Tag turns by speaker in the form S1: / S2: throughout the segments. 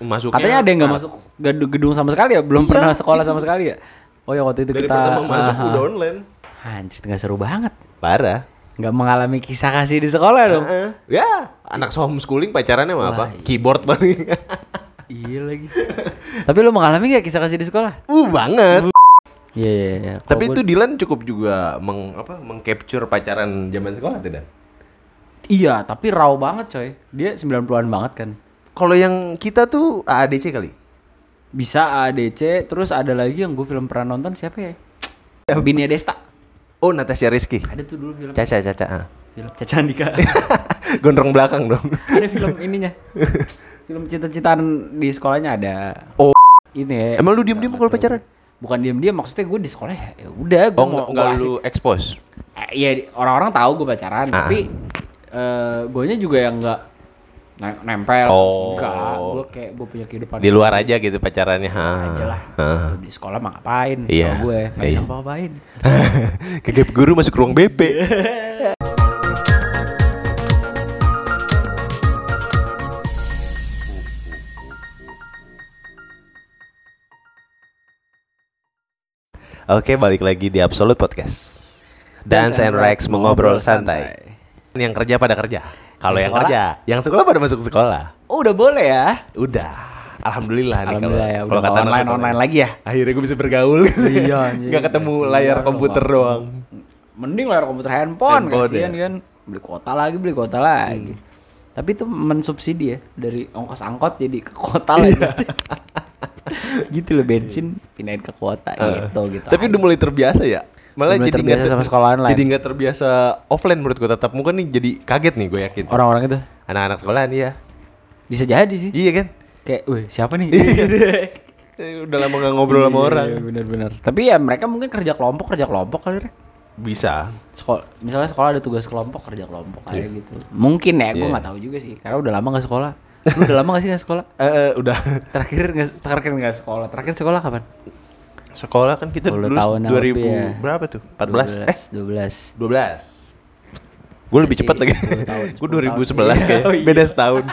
S1: masuknya
S2: Katanya ada yang nggak masuk gedung, sama sekali ya, belum
S1: Iya,
S2: pernah sekolah
S1: itu.
S2: sama sekali ya. Oh ya waktu itu
S1: Dari
S2: kita
S1: pertama masuk
S2: ah,
S1: udah
S2: ah.
S1: online.
S2: Anjir, nggak seru banget.
S1: Parah.
S2: Nggak mengalami kisah kasih di sekolah dong.
S1: Heeh. Ya, anak homeschooling pacarannya sama apa?
S2: Wah, iya.
S1: Keyboard paling.
S2: iya lagi. Tapi lu mengalami nggak kisah kasih di sekolah?
S1: uh, banget.
S2: Iya iya iya. Kalau
S1: Tapi
S2: gua-
S1: itu Dilan cukup juga meng apa mengcapture pacaran zaman sekolah tidak?
S2: Iya, tapi raw banget coy. Dia 90-an banget kan.
S1: Kalau yang kita tuh AADC kali.
S2: Bisa ADC, terus ada lagi yang gue film pernah nonton siapa ya? Binia Desta.
S1: Oh, Natasha Rizky.
S2: Ada tuh dulu film.
S1: Caca Caca. ah.
S2: Film Caca Andika.
S1: Gondrong belakang dong.
S2: ada film ininya. film cita-citaan di sekolahnya ada.
S1: Oh.
S2: Ini ya.
S1: Emang lu diem-diem kalau pacaran?
S2: Bukan diem-diem, maksudnya gue di sekolah ya ya udah gue
S1: Oh,
S2: mau gua
S1: lu expose.
S2: Eh, Iya, orang-orang tahu gue pacaran,
S1: Ah.
S2: tapi eh gue juga yang enggak ne- nempel
S1: Oh.
S2: enggak. Gue kayak gue punya kehidupan
S1: Di luar aja gitu pacarannya. Ha.
S2: aja lah.
S1: Ha.
S2: Gitu, Di sekolah mah ngapain?
S1: Iya.
S2: Kalau gue nggak bisa
S1: Iya.
S2: ngapa-ngapain.
S1: Ke gap guru masuk ruang BP. Oke, balik lagi di Absolute Podcast. Dance and Rex mengobrol santai. Yang kerja pada kerja. Kalau
S2: Yang
S1: kerja, yang sekolah pada masuk sekolah.
S2: Oh, udah boleh ya?
S1: Udah. Alhamdulillah nih kalau
S2: Alhamdulillah ya,
S1: kalau
S2: udah
S1: kata
S2: online online lagi ya.
S1: Akhirnya gue bisa bergaul.
S2: Iya.
S1: Nggak ketemu
S2: Kasihan
S1: layar komputer
S2: Bang.
S1: doang.
S2: Mending layar komputer handphone,
S1: Handphone,
S2: kasihan
S1: ya.
S2: kan. Beli kuota lagi, beli kuota lagi. Tapi itu mensubsidi ya dari ongkos angkot jadi ke kota lagi. gitu loh bensin pindahin ke kuota gitu gitu.
S1: Tapi udah mulai terbiasa ya. Malah jadi
S2: terbiasa
S1: ter-
S2: sama sekolah online.
S1: Jadi nggak terbiasa offline menurut gue tatap muka nih jadi kaget nih gue yakin.
S2: orang-orang itu
S1: Anak-anak sekolah nih ya.
S2: bisa jadi sih.
S1: Iya kan?
S2: Kayak, wih siapa nih?
S1: Eh, Udah lama nggak ngobrol sama orang.
S2: Iya, bener-bener. Tapi ya mereka mungkin kerja kelompok, kerja kelompok kali ya.
S1: Bisa.
S2: Sekolah, misalnya sekolah ada tugas kelompok, kerja kelompok kayak gitu. Mungkin ya, gue
S1: Iya.
S2: nggak tahu juga sih. Karena udah lama nggak sekolah. Lu udah lama gak sih nggak sekolah?
S1: Eh, eh, udah.
S2: Terakhir nggak terakhir nggak sekolah. Terakhir sekolah kapan?
S1: Sekolah kan kita
S2: 10
S1: dulu
S2: tahun
S1: 2000
S2: lebih ya.
S1: berapa tuh? 14? Eh,
S2: 12.
S1: 12. Gue lebih cepat lagi.
S2: 10 tahun,
S1: Gue
S2: 10 tahun.
S1: 2011 kayak.
S2: Oh, iya.
S1: Beda setahun.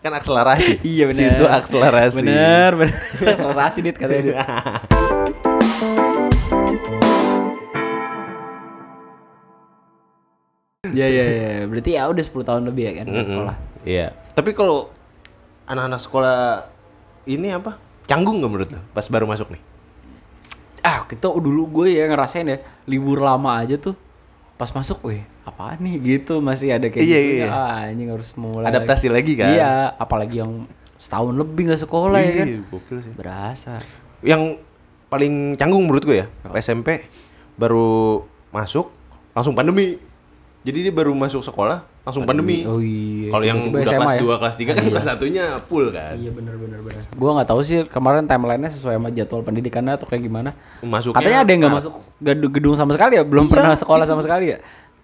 S1: kan akselerasi.
S2: Iya benar.
S1: Siswa akselerasi.
S2: Bener, bener. akselerasi dit katanya. Dit. Iya iya iya. Berarti ya udah 10 tahun lebih ya kan di
S1: Mm-mm.
S2: sekolah.
S1: Iya. Tapi kalau anak-anak sekolah ini apa? Canggung nggak menurut lo pas baru masuk nih?
S2: Ah, kita dulu gue ya ngerasain ya libur lama aja tuh pas masuk, weh apaan nih gitu masih ada kayak
S1: Iya,
S2: gitu
S1: iya.
S2: ah anjing harus mulai
S1: Adaptasi lagi kan?
S2: Iya, apalagi yang setahun lebih nggak sekolah ya kan.
S1: Iya, gokil sih.
S2: Berasa.
S1: Yang paling canggung menurut gue ya, SMP baru masuk langsung pandemi. Jadi dia baru masuk sekolah langsung pandemi.
S2: Oh iya.
S1: Kalau yang udah
S2: SMA
S1: kelas
S2: ya?
S1: 2, kelas 3 kan
S2: Iya.
S1: kelas satunya full kan.
S2: Iya bener bener bener. Gua nggak tahu sih kemarin timelinenya sesuai sama jadwal pendidikannya atau kayak gimana.
S1: Masuknya
S2: Katanya ada yang nggak
S1: Maret.
S2: masuk gedung, sama sekali ya, belum pernah sekolah sama sekali ya.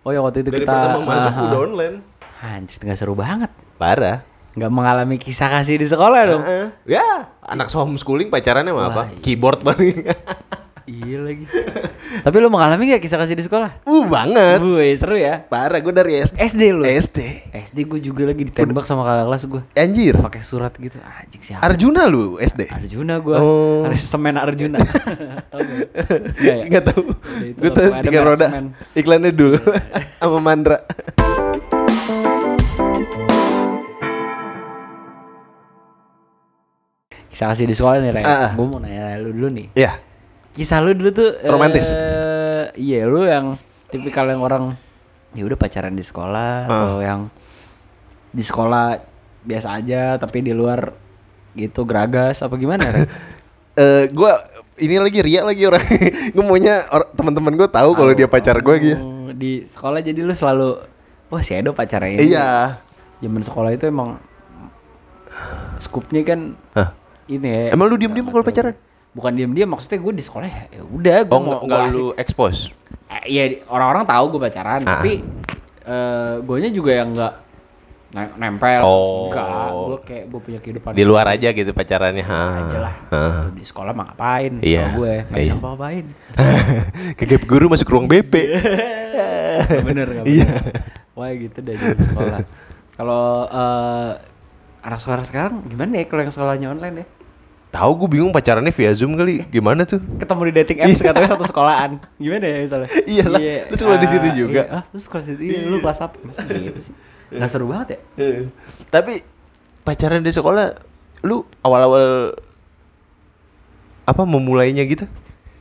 S2: Oh ya waktu itu
S1: Dari
S2: kita
S1: pertama masuk
S2: Aha.
S1: udah online.
S2: Anjir nggak seru banget.
S1: Parah.
S2: Nggak mengalami kisah kasih di sekolah dong.
S1: Heeh. Ya, anak homeschooling pacarannya sama apa?
S2: Iya.
S1: Keyboard paling.
S2: iya lagi. Tapi lu mengalami nggak kisah kasih di sekolah?
S1: uh, banget.
S2: Wih seru ya.
S1: Parah, gue dari SD.
S2: SD lu.
S1: SD.
S2: SD gue juga lagi ditembak sama kakak kelas gue.
S1: Anjir.
S2: Pakai surat gitu. Anjing siapa?
S1: Arjuna lu SD.
S2: Arjuna gue.
S1: Oh.
S2: Harus semen Arjuna. Tahu nggak? Nggak ya?
S1: Enggak tahu. Gue tahu
S2: ada
S1: tiga roda.
S2: semen.
S1: Iklannya dulu sama Mandra.
S2: Kisah kasih di sekolah nih, Rey.
S1: Ah, ah.
S2: Gue mau nanya lu dulu nih.
S1: Iya.
S2: Kisah lu dulu tuh
S1: Romantis?
S2: iya, lu yang tipikal yang orang ya udah pacaran di sekolah
S1: Ah.
S2: atau yang di sekolah biasa aja tapi di luar gitu geragas apa gimana?
S1: Eh gua ini lagi ria lagi orang. gue maunya or- teman-teman gue tahu kalau dia pacar gue gitu.
S2: Oh, Di sekolah jadi lu selalu wah si Edo pacarnya ini.
S1: Iya.
S2: Zaman sekolah itu emang skupnya kan
S1: Hah.
S2: ini ya.
S1: Emang lu diem-diem kalau pacaran?
S2: Bukan diem-diem maksudnya gue di sekolah ya ya udah gue
S1: Oh,
S2: mau asik.
S1: lu expose.
S2: Eh, Iya orang-orang tahu gue pacaran
S1: Ah.
S2: tapi eh gue juga yang nggak ne- nempel
S1: Oh.
S2: enggak gue kayak gue punya kehidupan
S1: Di luar aja gitu pacarannya. Ha.
S2: aja lah
S1: Ha.
S2: Di sekolah mah ngapain
S1: Iya.
S2: Gue nggak bisa
S1: Iya.
S2: ngapain
S1: Ke gap guru masuk ruang BP.
S2: bener nggak
S1: Iya.
S2: bener wah gitu deh di sekolah kalau eh, anak sekolah sekarang gimana ya kalau yang sekolahnya online ya?
S1: Tahu gue bingung pacarannya via Zoom kali. Gimana tuh?
S2: Ketemu di dating apps katanya satu sekolahan. Gimana ya misalnya?
S1: Iya lah, lu sekolah di situ
S2: ah,
S1: juga.
S2: Iya. Ah, lu sekolah di situ. Iya, lu kelas apa? Masa gitu sih? Nggak seru banget ya?
S1: Tapi pacaran di sekolah lu awal-awal apa memulainya gitu?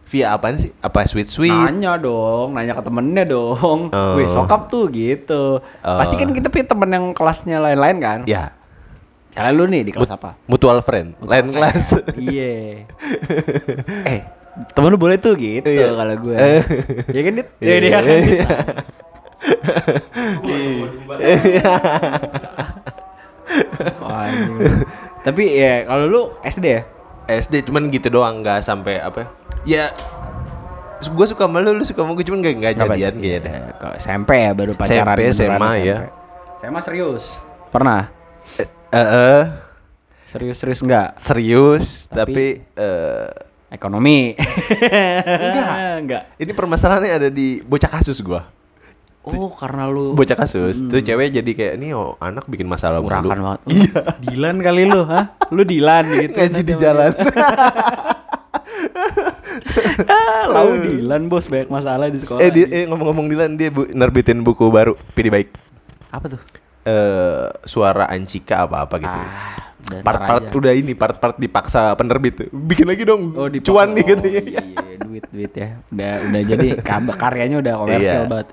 S1: Via apaan sih? Apa sweet sweet?
S2: Nanya dong, nanya ke temennya dong.
S1: Oh.
S2: Wih, sokap tuh gitu.
S1: Oh.
S2: Pasti kan kita punya temen yang kelasnya lain-lain kan?
S1: Ya.
S2: Cara lu nih di kelas
S1: mut-
S2: apa?
S1: Mutual friend, lain kelas.
S2: Iya. eh, temen lu boleh tuh gitu
S1: Iya.
S2: kalau gue.
S1: Eh.
S2: ya kan, Dit?
S1: Iya,
S2: Iya, dia kan.
S1: iya.
S2: Wah, anjing. Tapi ya kalau lu SD ya?
S1: SD cuman gitu doang nggak sampai apa ya gue suka sama lu lu suka sama gue cuman nggak nggak jadian kayaknya.
S2: Ya, kalau SMP ya baru pacaran
S1: SMP, SMA ya.
S2: SMA serius. Pernah?
S1: Eh, eh,
S2: Serius-serius enggak?
S1: serius
S2: Tapi-
S1: tapi, eh,
S2: Ekonomi.
S1: Enggak.
S2: enggak.
S1: ini permasalahannya ada di bocah kasus gua
S2: Oh, karena lu
S1: bocah kasus tuh cewek jadi kayak ini oh anak bikin masalah mulu
S2: banget.
S1: Iya.
S2: Dilan kali lu, hah? Lu Dilan gitu.
S1: ngaji di jalan
S2: lau Dilan bos banyak masalah di sekolah.
S1: eh, di- eh ngomong-ngomong Dilan dia bu- nerbitin buku baru pilih baik
S2: Apa tuh?
S1: Eh suara Ancika apa apa gitu
S2: Ah,
S1: part-part
S2: aja.
S1: udah ini part-part dipaksa penerbit bikin lagi dong
S2: Oh, di
S1: cuan nih
S2: oh,
S1: katanya
S2: Iya, duit duit ya. Udah udah jadi karyanya udah komersial
S1: Iya.
S2: banget.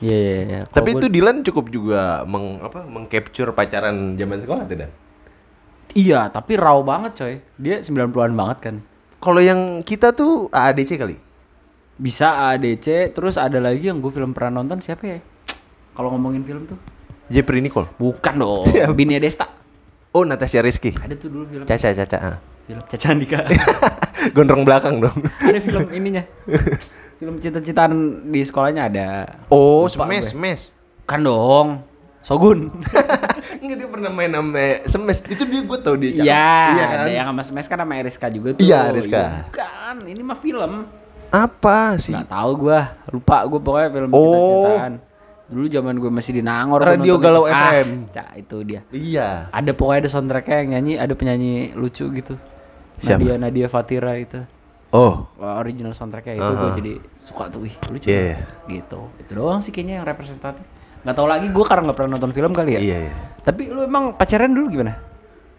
S2: Iya, iya, iya. Kalau
S1: tapi itu Dilan cukup juga meng apa mengcapture pacaran zaman sekolah tidak
S2: Iya, tapi raw banget coy. Dia 90-an banget kan.
S1: kalau yang kita tuh AADC kali
S2: Bisa ADC, terus ada lagi yang gue film pernah nonton siapa ya? Kalau ngomongin film tuh.
S1: Jeffrey Nicole
S2: Bukan dong.
S1: Siapa?
S2: Bini Desta.
S1: oh Natasha Rizky
S2: Ada tuh dulu film.
S1: Caca Caca ah.
S2: Film Caca Andika.
S1: gondrong belakang dong
S2: ada film ininya. film cita-citaan di sekolahnya ada.
S1: oh
S2: Lupa gue.
S1: semes
S2: Kan dong. Sogun.
S1: Enggak dia pernah main sama semes itu dia gue tau dia.
S2: Iya,
S1: iya kan
S2: ada yang sama Smash kan sama Eriska juga tuh.
S1: Iya, Eriska.
S2: Bukan, ini mah film.
S1: apa sih
S2: Nggak tahu gua, lupa gua pokoknya film
S1: Oh.
S2: cita-citaan. Dulu zaman gue masih di Nangor
S1: Radio Galau
S2: itu.
S1: FM.
S2: Ah, cak, itu dia.
S1: iya
S2: Ada pokoknya ada soundtracknya yang nyanyi, ada penyanyi lucu gitu.
S1: Siapa?
S2: Nadia Nadia Fatira itu.
S1: oh
S2: Original soundtracknya itu gue
S1: Aha.
S2: jadi suka tuh, wih lucu.
S1: Iya, iya.
S2: Gitu. Itu doang sih kayaknya yang representatif. Nggak tahu lagi gue karena nggak pernah nonton film kali ya.
S1: iya iya
S2: Tapi lu emang pacaran dulu gimana?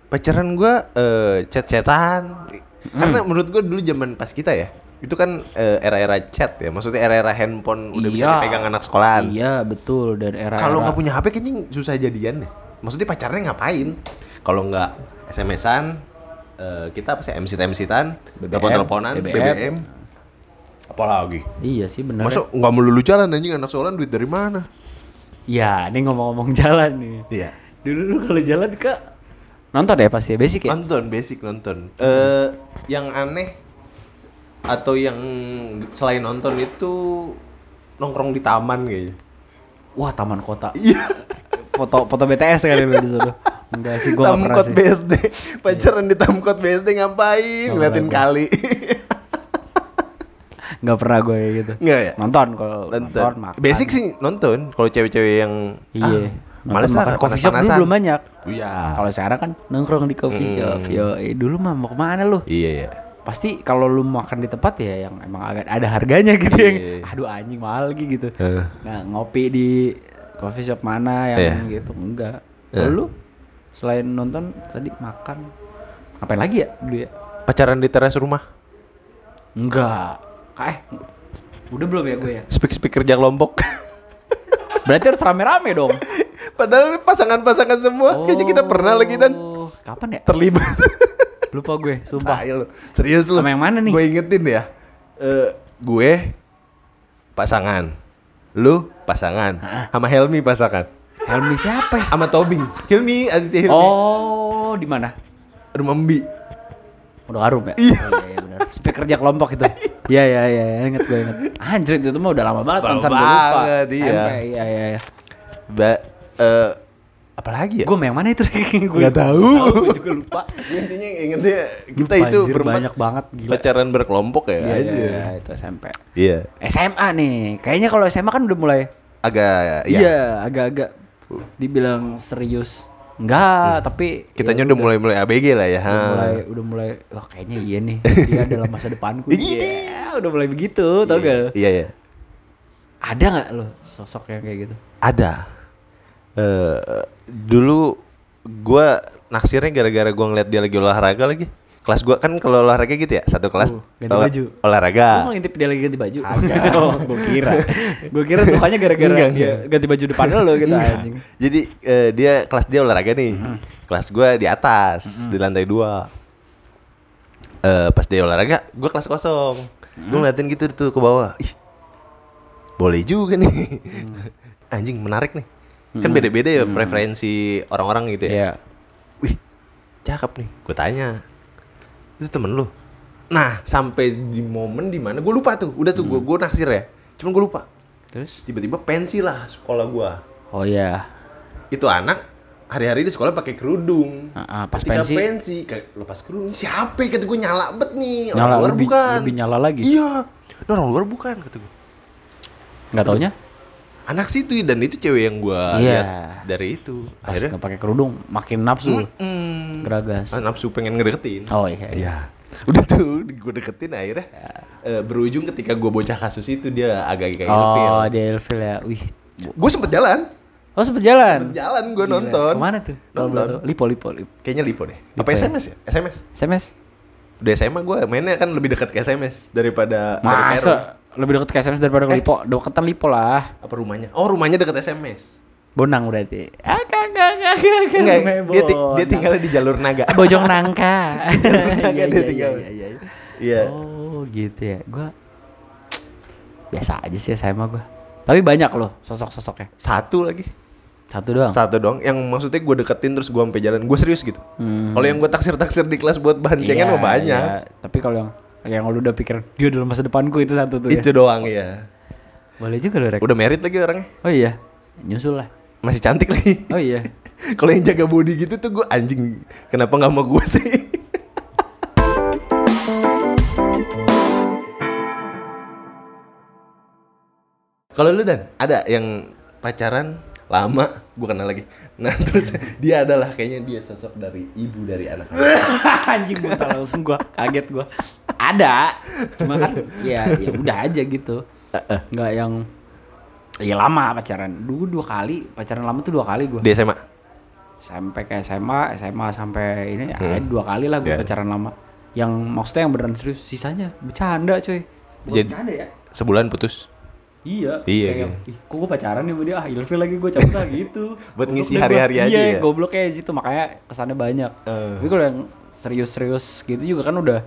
S1: pacaran gua eh chat-chatan karena menurut gua dulu zaman pas kita ya itu kan eh, era-era chat ya maksudnya era-era handphone udah bisa
S2: Iya.
S1: dipegang anak sekolahan
S2: Iya betul dan era
S1: kalau nggak punya HP kayaknya susah jadian deh maksudnya pacarnya ngapain kalau nggak SMS-an eh, kita apa sih MC MC-tan
S2: BBM,
S1: telepon-teleponan
S2: BBM.
S1: BBM apalagi
S2: Iya sih bener.
S1: Masuk nggak melulu jalan anjing anak sekolahan duit dari mana
S2: Ya, ini ngomong-ngomong jalan nih.
S1: iya
S2: Dulu lu kalau jalan ke nonton ya pasti ya basic ya.
S1: nonton basic nonton eh yang aneh atau yang selain nonton itu nongkrong di taman kayaknya
S2: Wah, taman kota.
S1: iya
S2: Foto foto BTS kali lu di situ. Enggak sih gua
S1: Tamkot
S2: sih.
S1: BSD pacaran di Tamkot BSD ngapain ngeliatin kali
S2: Nggak pernah gue kayak gitu.
S1: Nggak ya?
S2: Nonton kalau
S1: nonton
S2: nonton makan.
S1: basic sih nonton kalau cewek-cewek yang
S2: Iya.
S1: ah, males
S2: makan coffee shop dulu belum banyak.
S1: iya
S2: Kalau sekarang kan nongkrong di coffee shop. Yo, eh, dulu mah mau ke mana lu?
S1: iya iya
S2: Pasti kalau lu makan di tempat ya yang emang agak ada harganya gitu yang
S1: Iya.
S2: aduh anjing mahal lagi gitu.
S1: Eh.
S2: Nah, ngopi di coffee shop mana yang gitu enggak.
S1: Iya.
S2: Lalu selain nonton tadi makan ngapain lagi ya dulu ya?
S1: pacaran di teras rumah
S2: Enggak. Eh, udah belum ya gue ya?
S1: speak speak kerja kelompok
S2: Berarti harus rame-rame dong.
S1: padahal pasangan-pasangan semua kayaknya kita pernah lagi dan
S2: Oh, kapan ya?
S1: terlibat
S2: Lupa gue, sumpah.
S1: Tai lu. Serius lu.
S2: Sama yang mana nih?
S1: Gue ingetin ya. Eh, gue pasangan. Lu pasangan. Sama Helmi pasangan.
S2: Helmi siapa ya?
S1: Sama Tobing. Hilmi, Aditya Hilmi.
S2: Oh, di mana?
S1: Rumah Mbi.
S2: Udah harum ya?
S1: Iya.
S2: Oh, iya, iya benar. Kerja kelompok itu. Iya, iya, iya, iya, inget gue inget. Anjir itu mah udah lama banget
S1: Lama banget, iya.
S2: Iya, iya, iya.
S1: Ba eh apalagi ya?
S2: Gue yang mana itu? gue
S1: Nggak tahu.
S2: Gue juga lupa.
S1: intinya ingetnya kita
S2: Lupa,
S1: itu
S2: anjir,
S1: berempat
S2: banyak banget gila.
S1: pacaran berkelompok ya
S2: Iya,
S1: aja.
S2: iya, iya, itu SMP.
S1: Iya.
S2: SMA nih. Kayaknya kalau SMA kan udah mulai
S1: Agak ya.
S2: Iya, agak-agak dibilang serius. Enggak, tapi
S1: Kitanya
S2: ya
S1: udah mulai-mulai ABG lah ya.
S2: udah
S1: ha.
S2: mulai udah mulai wah kayaknya iya nih dia dalam masa depanku iya udah mulai begitu tau gak
S1: Iya, iya.
S2: ada nggak lo sosok yang kayak gitu
S1: Ada. Eh dulu gua naksirnya gara-gara gua ngeliat dia lagi olahraga lagi. Kelas gua kan kalau olahraga gitu ya, satu kelas
S2: Uh, ganti
S1: olah-
S2: baju.
S1: olahraga.
S2: Lu mau ngintip dia lagi ganti baju? oh, gue kira. gue kira sukanya gara-gara
S1: Enggak,
S2: dia ganti baju depan lo gitu anjing.
S1: Jadi eh, dia kelas dia olahraga nih. Kelas gua di atas di lantai dua. Eh pas dia olahraga, gua kelas kosong. Gua ngeliatin gitu tuh ke bawah. Ih, boleh juga nih. Anjing menarik nih. Kan beda-beda ya preferensi orang-orang gitu ya.
S2: Iya.
S1: Wih, cakep nih. Gue tanya. Itu temen lu. Nah, sampai di momen di mana gue lupa tuh. Udah tuh gue gue naksir ya. Cuman gue lupa.
S2: Terus?
S1: Tiba-tiba pensi lah sekolah gua.
S2: Oh iya.
S1: Itu anak hari-hari di sekolah pakai kerudung.
S2: Ah, ah, pas
S1: Ketika
S2: pensi?
S1: pensi, kayak lepas kerudung siapa? ya? Kata gue nyala bet nih. Orang
S2: Nyala
S1: luar
S2: lebih,
S1: bukan.
S2: lebih nyala lagi.
S1: Iya. Ini orang luar bukan kata gue.
S2: Nggak taunya?
S1: Anak situ dan itu cewek yang gua
S2: Iya.
S1: lihat dari itu.
S2: Pas
S1: Akhirnya
S2: pakai kerudung makin nafsu.
S1: mm,
S2: Geragas.
S1: ah, nafsu pengen ngedeketin.
S2: Oh iya. iya.
S1: Iya. Udah tuh gue deketin akhirnya eh, berujung ketika gue bocah kasus itu dia agak-agak ilfil.
S2: Oh, dia ilfil ya. Wih.
S1: Gue sempet jalan.
S2: Oh, sempet jalan.
S1: Sempet jalan gue nonton.
S2: Ke mana tuh?
S1: Nonton.
S2: Lipo, lipo, lipo.
S1: Kayaknya lipo deh.
S2: Lipo
S1: Apa
S2: ya?
S1: SMS ya? SMS.
S2: SMS.
S1: Udah SMA gue mainnya kan lebih dekat ke SMS daripada dari.
S2: Masa lebih deket ke SMS daripada ke
S1: Eh.
S2: lipo? Deketan lipo lah.
S1: Apa rumahnya? Oh rumahnya dekat SMS.
S2: Bonang berarti. Ah, kagak, kagak.
S1: Enggak,
S2: namanya
S1: dia, ti- dia tinggalnya di jalur naga.
S2: Bojong Nangka. Iya,
S1: dia
S2: iya,
S1: tinggal.
S2: iya, iya, iya.
S1: Iya.
S2: Oh, gitu ya. Gua biasa aja sih sama gua. Tapi banyak loh sosok-sosoknya.
S1: Satu lagi.
S2: Satu doang.
S1: Satu dong. Yang maksudnya gue deketin terus gue sampai jalan. Gue serius gitu.
S2: Hmm.
S1: Kalau yang gue taksir-taksir di kelas buat bahan cengen
S2: Iya,
S1: mah banyak.
S2: iya. Tapi kalau yang yang lu udah pikir dia dalam masa depanku itu satu tuh
S1: Itu
S2: ya.
S1: doang ya.
S2: Boleh juga lo rek.
S1: Udah merit lagi orangnya.
S2: Oh iya. Nyusul lah.
S1: Masih cantik lagi.
S2: Oh iya.
S1: Kalau yang jaga body gitu tuh gue anjing. Kenapa nggak mau gue sih? Kalau lu dan ada yang pacaran lama, gue kenal lagi. Nah terus dia adalah kayaknya dia sosok dari ibu dari anak-anak.
S2: Anjing buta langsung gua kaget gua. Ada. Cuma kan ya ya udah aja gitu. Enggak yang ya lama pacaran. Dulu dua kali, pacaran lama tuh dua kali gua.
S1: Di SMA.
S2: Sampai ke SMA, SMA sampai ini ya,
S1: Hmm.
S2: dua kali lah gua
S1: Ya.
S2: pacaran lama. Yang maksudnya yang beneran serius, sisanya bercanda coy.
S1: Jadi-
S2: bercanda ya?
S1: Sebulan putus.
S2: Iya,
S1: Iya,
S2: kayak,
S1: iya.
S2: ih, kok gue pacaran nih sama dia, ah ilfil lagi gue cabut lah gitu.
S1: Buat
S2: Goblok
S1: ngisi hari-hari aja
S2: Iya,
S1: ya?
S2: goblok kayak gitu, makanya kesannya banyak.
S1: Eh.
S2: Tapi kalau yang serius-serius gitu juga kan udah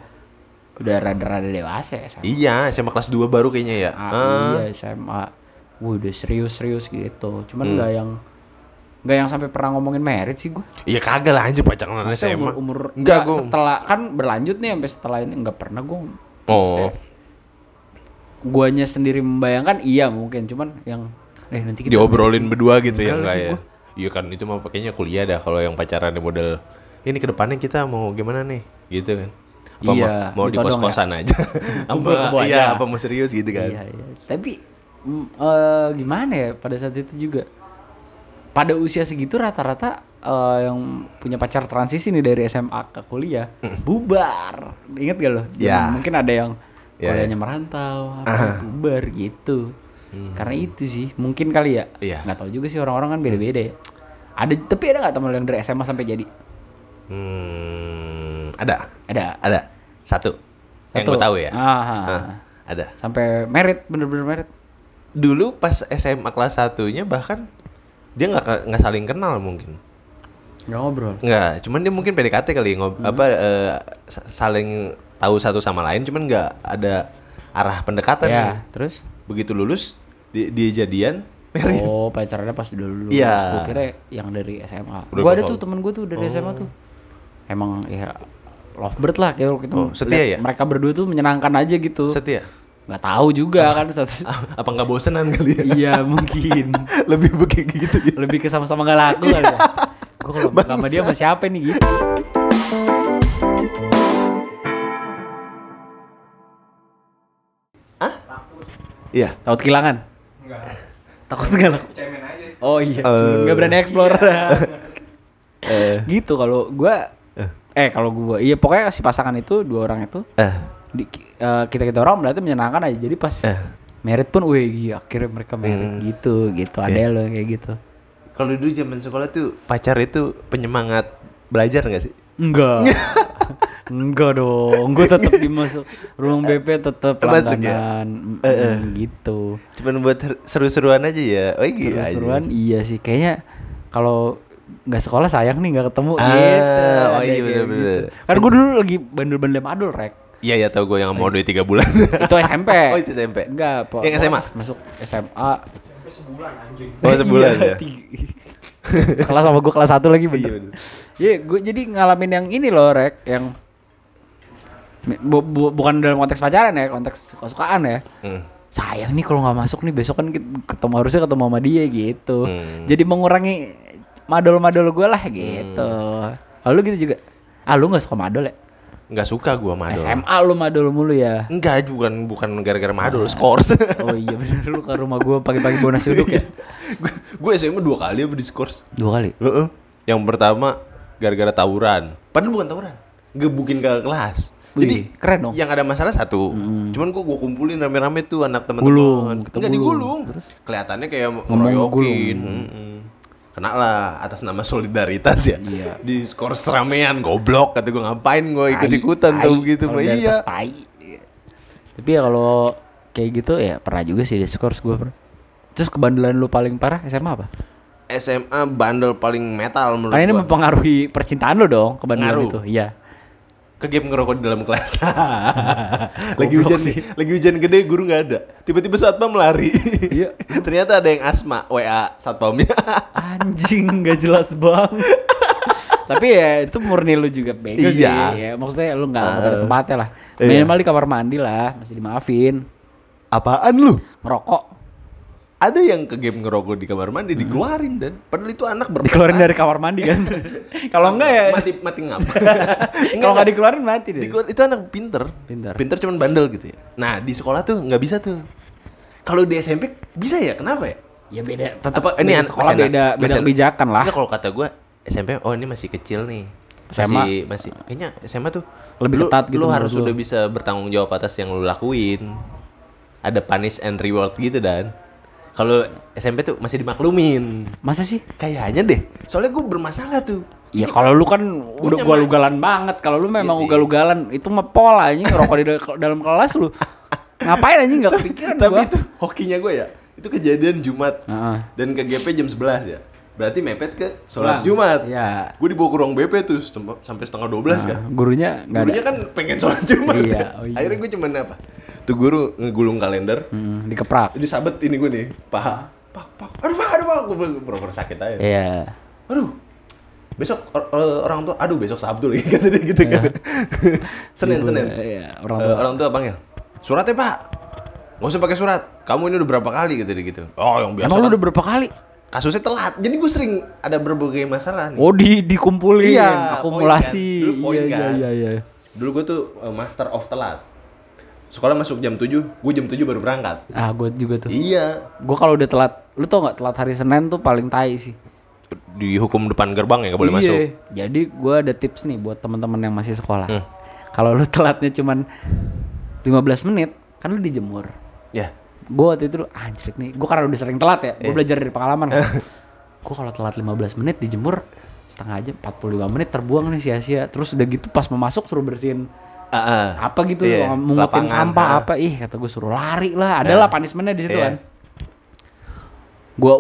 S2: udah rada-rada dewasa ya SMA.
S1: Iya, SMA kelas 2 baru kayaknya ya.
S2: Ah,
S1: Ah.
S2: Iya, SMA. Wah, udah serius-serius gitu. Cuman
S1: Hmm.
S2: nggak yang nggak yang sampai pernah ngomongin merit sih gue.
S1: Iya kagak lah anjir pacaran SMA.
S2: umur, umur
S1: Enggak,
S2: nggak,
S1: gua.
S2: setelah kan berlanjut nih sampai setelah ini nggak pernah gue.
S1: Oh.
S2: Guanya sendiri membayangkan iya mungkin, cuman yang eh nanti kita
S1: Diobrolin berdua gitu ya
S2: Enggak
S1: enggak
S2: lagi
S1: ya. Iya kan itu mah pakainya kuliah dah kalau yang pacaran model ini ke depannya kita mau gimana nih gitu kan. Apa
S2: Iya,
S1: mau, mau di
S2: gitu doang
S1: kos-kosan aja. Apa iya
S2: aja.
S1: apa mau serius gitu kan.
S2: Iya, iya. Tapi eh, gimana ya pada saat itu juga pada usia segitu rata-rata eh, yang punya pacar transisi nih dari SMA ke kuliah bubar. Ingat gak lo?
S1: Ya.
S2: Mungkin ada yang
S1: Ya,
S2: kuliahnya
S1: ya.
S2: merantau, apa bubar gitu.
S1: Hmm.
S2: Karena itu sih, mungkin kali ya.
S1: Iya.
S2: Nggak tahu juga sih orang-orang kan beda-beda ya. Ada tapi ada nggak teman lo yang dari SMA sampai jadi?
S1: Hmm, ada.
S2: Ada.
S1: Ada. Satu. Yang
S2: Satu.
S1: gue tahu ya.
S2: Aha.
S1: Ah, ada.
S2: Sampai merit, bener-bener merit.
S1: Dulu pas SMA kelas satunya bahkan dia nggak nggak saling kenal mungkin.
S2: Nggak ngobrol.
S1: Nggak, cuman dia mungkin PDKT kali ngob
S2: Hmm.
S1: apa sa- saling tahu satu sama lain, cuman nggak ada arah pendekatan.
S2: Ya,
S1: nih.
S2: terus?
S1: Begitu lulus dia, dia jadian. married.
S2: Oh, pacarannya pas udah lulus.
S1: Iya.
S2: Gue kira yang dari SMA. Gue ada tuh temen gue tuh dari SMA tuh. Emang ya lovebird lah kayak kita
S1: Oh, setia ya?
S2: Mereka berdua tuh menyenangkan aja gitu.
S1: Setia.
S2: Nggak tahu juga kan satu.
S1: Apa nggak bosenan kali ya?
S2: iya mungkin.
S1: Lebih begitu gitu ya.
S2: Lebih ke sama-sama nggak laku kali ya. Gue kalau sama dia sama siapa nih gitu.
S1: Iya.
S2: Takut kehilangan? Takut nggak laku? Oh iya,
S1: Eh.
S2: nggak berani explore. gitu kalau gua eh kalau gua iya pokoknya si pasangan itu dua orang itu
S1: Eh,
S2: di, kita kita orang berarti menyenangkan aja jadi pas
S1: Eh.
S2: merit pun wih gila, akhirnya mereka merit
S1: Hmm.
S2: gitu gitu ada
S1: Iya.
S2: lo kayak gitu
S1: kalau dulu zaman sekolah tuh pacar itu penyemangat belajar nggak sih?
S2: enggak enggak dong gue tetap dimasuk ruang BP tetap
S1: ya?
S2: langganan Mm-mm, gitu
S1: Cuman buat seru-seruan aja ya. Oh iya.
S2: seru-seruan iya sih kayaknya kalau nggak sekolah sayang nih nggak ketemu
S1: Ah,
S2: gitu
S1: oh iya, bener-bener.
S2: gitu. kan gue dulu lagi bandel-bandel madul rek
S1: Iya ya tau gue yang mau duit 3 bulan.
S2: itu SMP
S1: Oh, itu SMP.
S2: enggak po-
S1: Yang SMA?
S2: masuk SMA
S1: Oh sebulan
S2: Iya,
S1: ya.
S2: tiga- kelas sama gue kelas satu lagi
S1: Iya,
S2: bener
S1: bener.
S2: Iya, gue jadi ngalamin yang ini loh, Rek, yang bu- bu- bukan dalam konteks pacaran ya, konteks suka-sukaan ya.
S1: Hmm.
S2: Sayang nih kalau nggak masuk nih besok kan ketemu harusnya ketemu sama dia gitu.
S1: Hmm.
S2: Jadi mengurangi madol-madol gue lah gitu. Lalu gitu juga. Ah lu nggak suka madol ya?
S1: Nggak suka gue madol.
S2: SMA lu madol mulu ya.
S1: Enggak, bukan bukan gara-gara madol, skors.
S2: Oh iya bener lu ke rumah gue pagi-pagi bawa nasi uduk ya?
S1: gue SMA dua kali apa di skors.
S2: Dua kali.
S1: Heeh. Yang pertama gara-gara tawuran. Padahal bukan tawuran. Gebukin ke kelas. Jadi
S2: Wih, keren dong.
S1: yang ada masalah satu. Cuman gua gua kumpulin rame-rame tuh anak teman-teman. Enggak
S2: gulung.
S1: digulung. Kelihatannya kayak ngeroyokin. Mm-mm. Kena lah atas nama solidaritas ya.
S2: Iya.
S1: Di skor seramaian goblok kata gua ngapain gua ikut-ikutan tuh gitu mah iya.
S2: Tai. Tapi ya kalau kayak gitu ya pernah juga sih di skors gue pernah. Terus kebandelan lu paling parah SMA apa?
S1: SMA bandel paling metal menurut
S2: Karena ini mempengaruhi percintaan lu dong kebandelan
S1: Ngaruh.
S2: itu. Iya.
S1: Ke game ngerokok di dalam kelas. lagi hujan
S2: sih.
S1: lagi hujan gede guru nggak ada. Tiba-tiba satpam lari.
S2: Iya.
S1: Ternyata ada yang asma WA satpamnya.
S2: Anjing gak jelas banget. Tapi ya itu murni lu juga bego sih.
S1: Iya.
S2: Ya, maksudnya lu nggak nggak ada tempatnya lah.
S1: Iya.
S2: Minimal di kamar mandi lah, masih dimaafin.
S1: Apaan lu?
S2: Ngerokok
S1: Ada yang ke game ngerokok di kamar mandi dikeluarin dan padahal itu anak berprestasi.
S2: dikeluarin dari kamar mandi kan. Kalau enggak ya
S1: mati mati ngapa?
S2: kalau nggak dikeluarin mati deh.
S1: Dikeluarin itu anak pinter.
S2: Pinter.
S1: Pinter cuman bandel gitu ya. Nah, di sekolah tuh nggak bisa tuh. Kalau di SMP bisa ya? Kenapa ya?
S2: Ya beda, tetap
S1: ini
S2: beda
S1: anak
S2: sekolah beda beda
S1: masih anak-
S2: kebijakan lah.
S1: Kalau kata gua SMP oh ini masih kecil nih.
S2: SMA.
S1: Masih masih kayaknya SMA tuh
S2: Lebih
S1: lu-
S2: ketat gitu
S1: Lu harus
S2: lu.
S1: udah bisa bertanggung jawab atas yang lu lakuin. Ada punish and reward gitu dan. Kalau SMP tuh masih dimaklumin.
S2: Masa sih?
S1: Kayaknya deh. Soalnya gue bermasalah tuh.
S2: Ya kalau lu kan udah gua lugalan banget. Kalau lu memang
S1: Iya
S2: ugal-ugalan itu mah pola anjing ngerokok di dal- dalam kelas lu. Ngapain anjing enggak kepikiran
S1: Tapi
S2: gua.
S1: itu hokinya gue ya. Itu kejadian Jumat.
S2: Heeh.
S1: Dan ke GP jam 11 ya. Berarti mepet ke sholat
S2: Pulang.
S1: Jumat.
S2: Iya.
S1: Gue dibawa ke ruang BP tuh sampai setengah 12 kan.
S2: Nah, gurunya enggak ada.
S1: Gurunya kan pengen sholat Jumat.
S2: Iya,
S1: ya.
S2: oh iya.
S1: Akhirnya gue cuman apa? Tuh guru ngegulung kalender.
S2: Hmm, dikeprak.
S1: Ini sabet ini gue nih, paha. Pak, pak. Aduh, pak, aduh, pak. Gue pura-pura sakit aja.
S2: Iya.
S1: Aduh. Besok or- or- orang tua, aduh besok Sabtu lagi kata dia gitu kan. Senin,
S2: Guru,
S1: Senin.
S2: Iya, orang tua.
S1: orang tua panggil. Surat ya, Pak. Nggak usah pakai surat. Kamu ini udah berapa kali gitu dia gitu. Oh, yang biasa.
S2: Emang lu
S1: kan
S2: udah berapa kali?
S1: kasusnya telat. Jadi gue sering ada berbagai masalah nih.
S2: Oh, di dikumpulin,
S1: Iya,
S2: akumulasi.
S1: poin kan. Dulu poin
S2: iya,
S1: kan.
S2: iya, iya, iya.
S1: Dulu gue tuh eh, master of telat. Sekolah masuk jam 7, gue jam 7 baru berangkat.
S2: Ah, gue juga tuh.
S1: Iya.
S2: Gue kalau udah telat, lu tau nggak telat hari Senin tuh paling tai sih.
S1: Dihukum depan gerbang ya, nggak boleh
S2: Iya.
S1: masuk.
S2: Jadi gue ada tips nih buat teman-teman yang masih sekolah.
S1: Hmm.
S2: Kalau lu telatnya cuman 15 menit, kan lu dijemur.
S1: Ya.
S2: Gue waktu itu anjrit nih, gue karena udah sering telat ya, gue
S1: Iya.
S2: belajar dari pengalaman kan. gue kalau telat 15 menit dijemur setengah jam 45 menit terbuang nih sia-sia. Terus udah gitu pas mau masuk suruh bersihin
S1: Ah, ah.
S2: apa gitu
S1: Iya,
S2: mengutin
S1: lapangan,
S2: sampah
S1: ah.
S2: apa ih kata gue suruh lari lah adalah punishmentnya di situ
S1: Iya.
S2: kan gue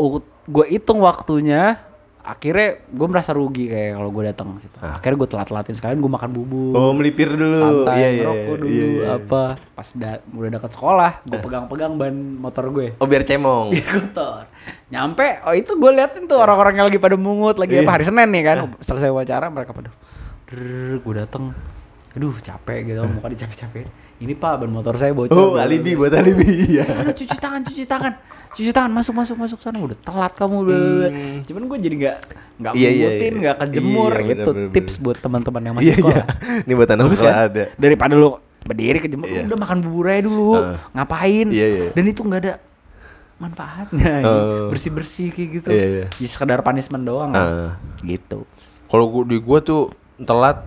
S2: gue hitung waktunya akhirnya gue merasa rugi kayak kalau gue datang situ akhirnya gue telat telatin sekalian gue makan bubur
S1: Ah. Oh, melipir dulu.
S2: santai
S1: Iya, iya,
S2: ngerokok dulu
S1: iya, iya.
S2: apa pas da- udah dekat sekolah gue pegang-pegang ban motor gue
S1: Oh, biar cemong.
S2: biar kotor nyampe oh itu gue liatin tuh orang-orang yang lagi pada mungut lagi apa
S1: Iya.
S2: hari senin nih kan selesai wawancara mereka pada gue dateng aduh capek gitu muka dicapek-capek ini pak ban motor saya bocor
S1: Oh, alibi buat alibi. Iya.
S2: Udah cuci tangan, cuci tangan, cuci tangan, masuk, masuk, masuk sana. Udah telat kamu, udah. Cuman gue jadi nggak nggak
S1: Hmm. Iya, iya, iya.
S2: nggak kejemur
S1: Iya,
S2: gitu.
S1: bener, bener,
S2: Tips
S1: bener.
S2: buat teman-teman yang masih
S1: Iya, iya.
S2: sekolah.
S1: Ini buat anak sekolah
S2: kan?
S1: ada.
S2: Daripada lu berdiri kejemur,
S1: Iya.
S2: udah makan bubur aja dulu.
S1: Heeh.
S2: Ngapain?
S1: Iya, iya.
S2: Dan itu nggak ada manfaatnya.
S1: Oh.
S2: Bersih-bersih kayak gitu.
S1: Iya, iya.
S2: Jadi sekedar punishment doang. kan.
S1: Ah.
S2: Gitu.
S1: Kalau gua di gua tuh telat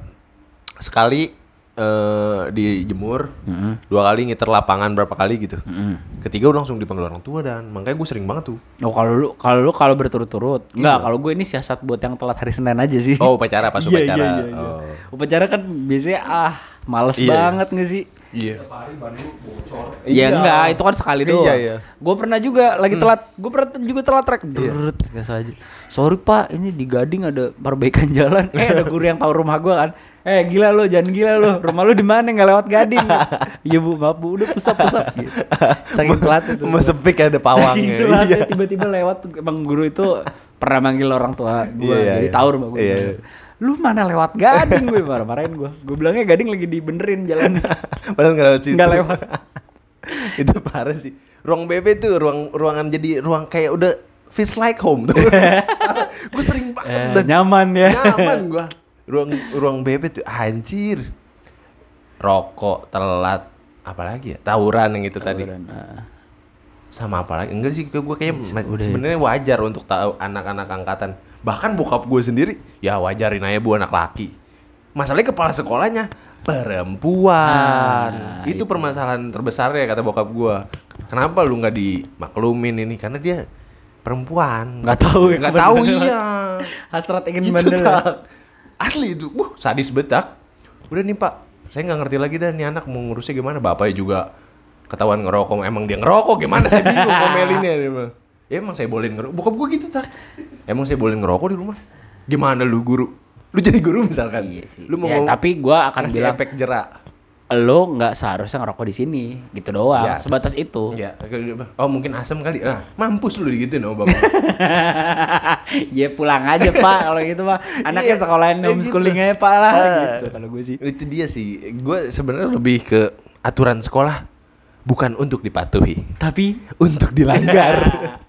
S1: sekali eh dijemur,
S2: Mm-mm.
S1: dua kali ngiter lapangan berapa kali gitu.
S2: Mm-mm.
S1: Ketiga udah langsung dipanggil orang tua dan makanya gue sering banget tuh.
S2: Oh kalau lu kalau lu kalau berturut-turut. Enggak, kalau gue ini siasat buat yang telat hari Senin aja sih.
S1: Oh upacara pas
S2: Iya,
S1: upacara.
S2: iya, iya, iya.
S1: Oh.
S2: Upacara kan biasanya ah males
S1: Iya, iya.
S2: banget nggak sih?
S1: Iya.
S2: Iya enggak, itu kan sekali
S1: Iya,
S2: doang.
S1: iya.
S2: Gue pernah juga lagi telat, gue pernah juga telat trek. Brrrt, biasa aja. Sorry pak, ini di Gading ada perbaikan jalan. Eh ada guru yang tahu rumah gue kan. Eh gila lo, jangan gila lo. Rumah lo di mana? Nggak lewat Gading. Iya bu, maaf bu, udah pusat pusat. Gitu. Saking telat itu.
S1: Mau sepik ada pawang
S2: Saking
S1: ya.
S2: telat
S1: Iya.
S2: tiba-tiba lewat. Emang guru itu pernah manggil orang tua gue,
S1: Iya, iya,
S2: jadi
S1: iya.
S2: tahu rumah gue.
S1: Iya.
S2: Lu mana lewat Gading gue marah-marahin gue. Gue bilangnya Gading lagi dibenerin jalannya.
S1: Padahal nggak lewat situ.
S2: Nggak lewat.
S1: itu parah sih. Ruang BB tuh ruang ruangan jadi ruang kayak udah feels like home tuh. gue sering banget
S2: Eh, nyaman ya.
S1: nyaman gua. Ruang ruang BB tuh anjir. Rokok, telat, apalagi ya? Tawuran yang itu tadi.
S2: Tawuran, ah.
S1: Sama apa lagi? Enggak sih, gue kayak
S2: udah.
S1: sebenarnya wajar untuk tahu anak-anak angkatan. Bahkan bokap gue sendiri, ya wajarin aja bu anak laki. Masalahnya kepala sekolahnya perempuan.
S2: Ah,
S1: itu,
S2: itu.
S1: permasalahan terbesarnya kata bokap gue. Kenapa lu nggak dimaklumin ini? Karena dia perempuan.
S2: Nggak tahu ya
S1: Nggak tahu
S2: kebenaran.
S1: iya.
S2: Hasrat ingin bandel. ya?
S1: Asli itu, buh sadis betak. Udah nih pak, saya nggak ngerti lagi dah nih anak mau ngurusnya gimana. Bapaknya juga ketahuan ngerokok, emang dia ngerokok gimana? Saya bingung ngomelinnya dia. Ya emang saya bolehin ngerokok. Bokap gue gitu tak. Emang saya bolehin ngerokok di rumah. Gimana lu guru? Lu jadi guru misalkan.
S2: Iya sih.
S1: Lu mau
S2: Ya,
S1: ngomong-
S2: tapi gua akan
S1: ngasih
S2: bilang
S1: efek jerak.
S2: lo nggak seharusnya ngerokok di sini, gitu doang.
S1: Ya.
S2: Sebatas itu.
S1: Ya, oh mungkin asam kali. Nah, mampus lu digituin sama bapak.
S2: ya pulang aja pak kalau gitu pak. Anaknya
S1: Iya,
S2: sekolahin
S1: kayak
S2: homeschooling
S1: gitu.
S2: aja pak lah
S1: Ah.
S2: gitu kalau gue sih.
S1: itu dia sih. Gue sebenarnya lebih ke aturan sekolah bukan untuk dipatuhi,
S2: Tapi
S1: untuk dilanggar.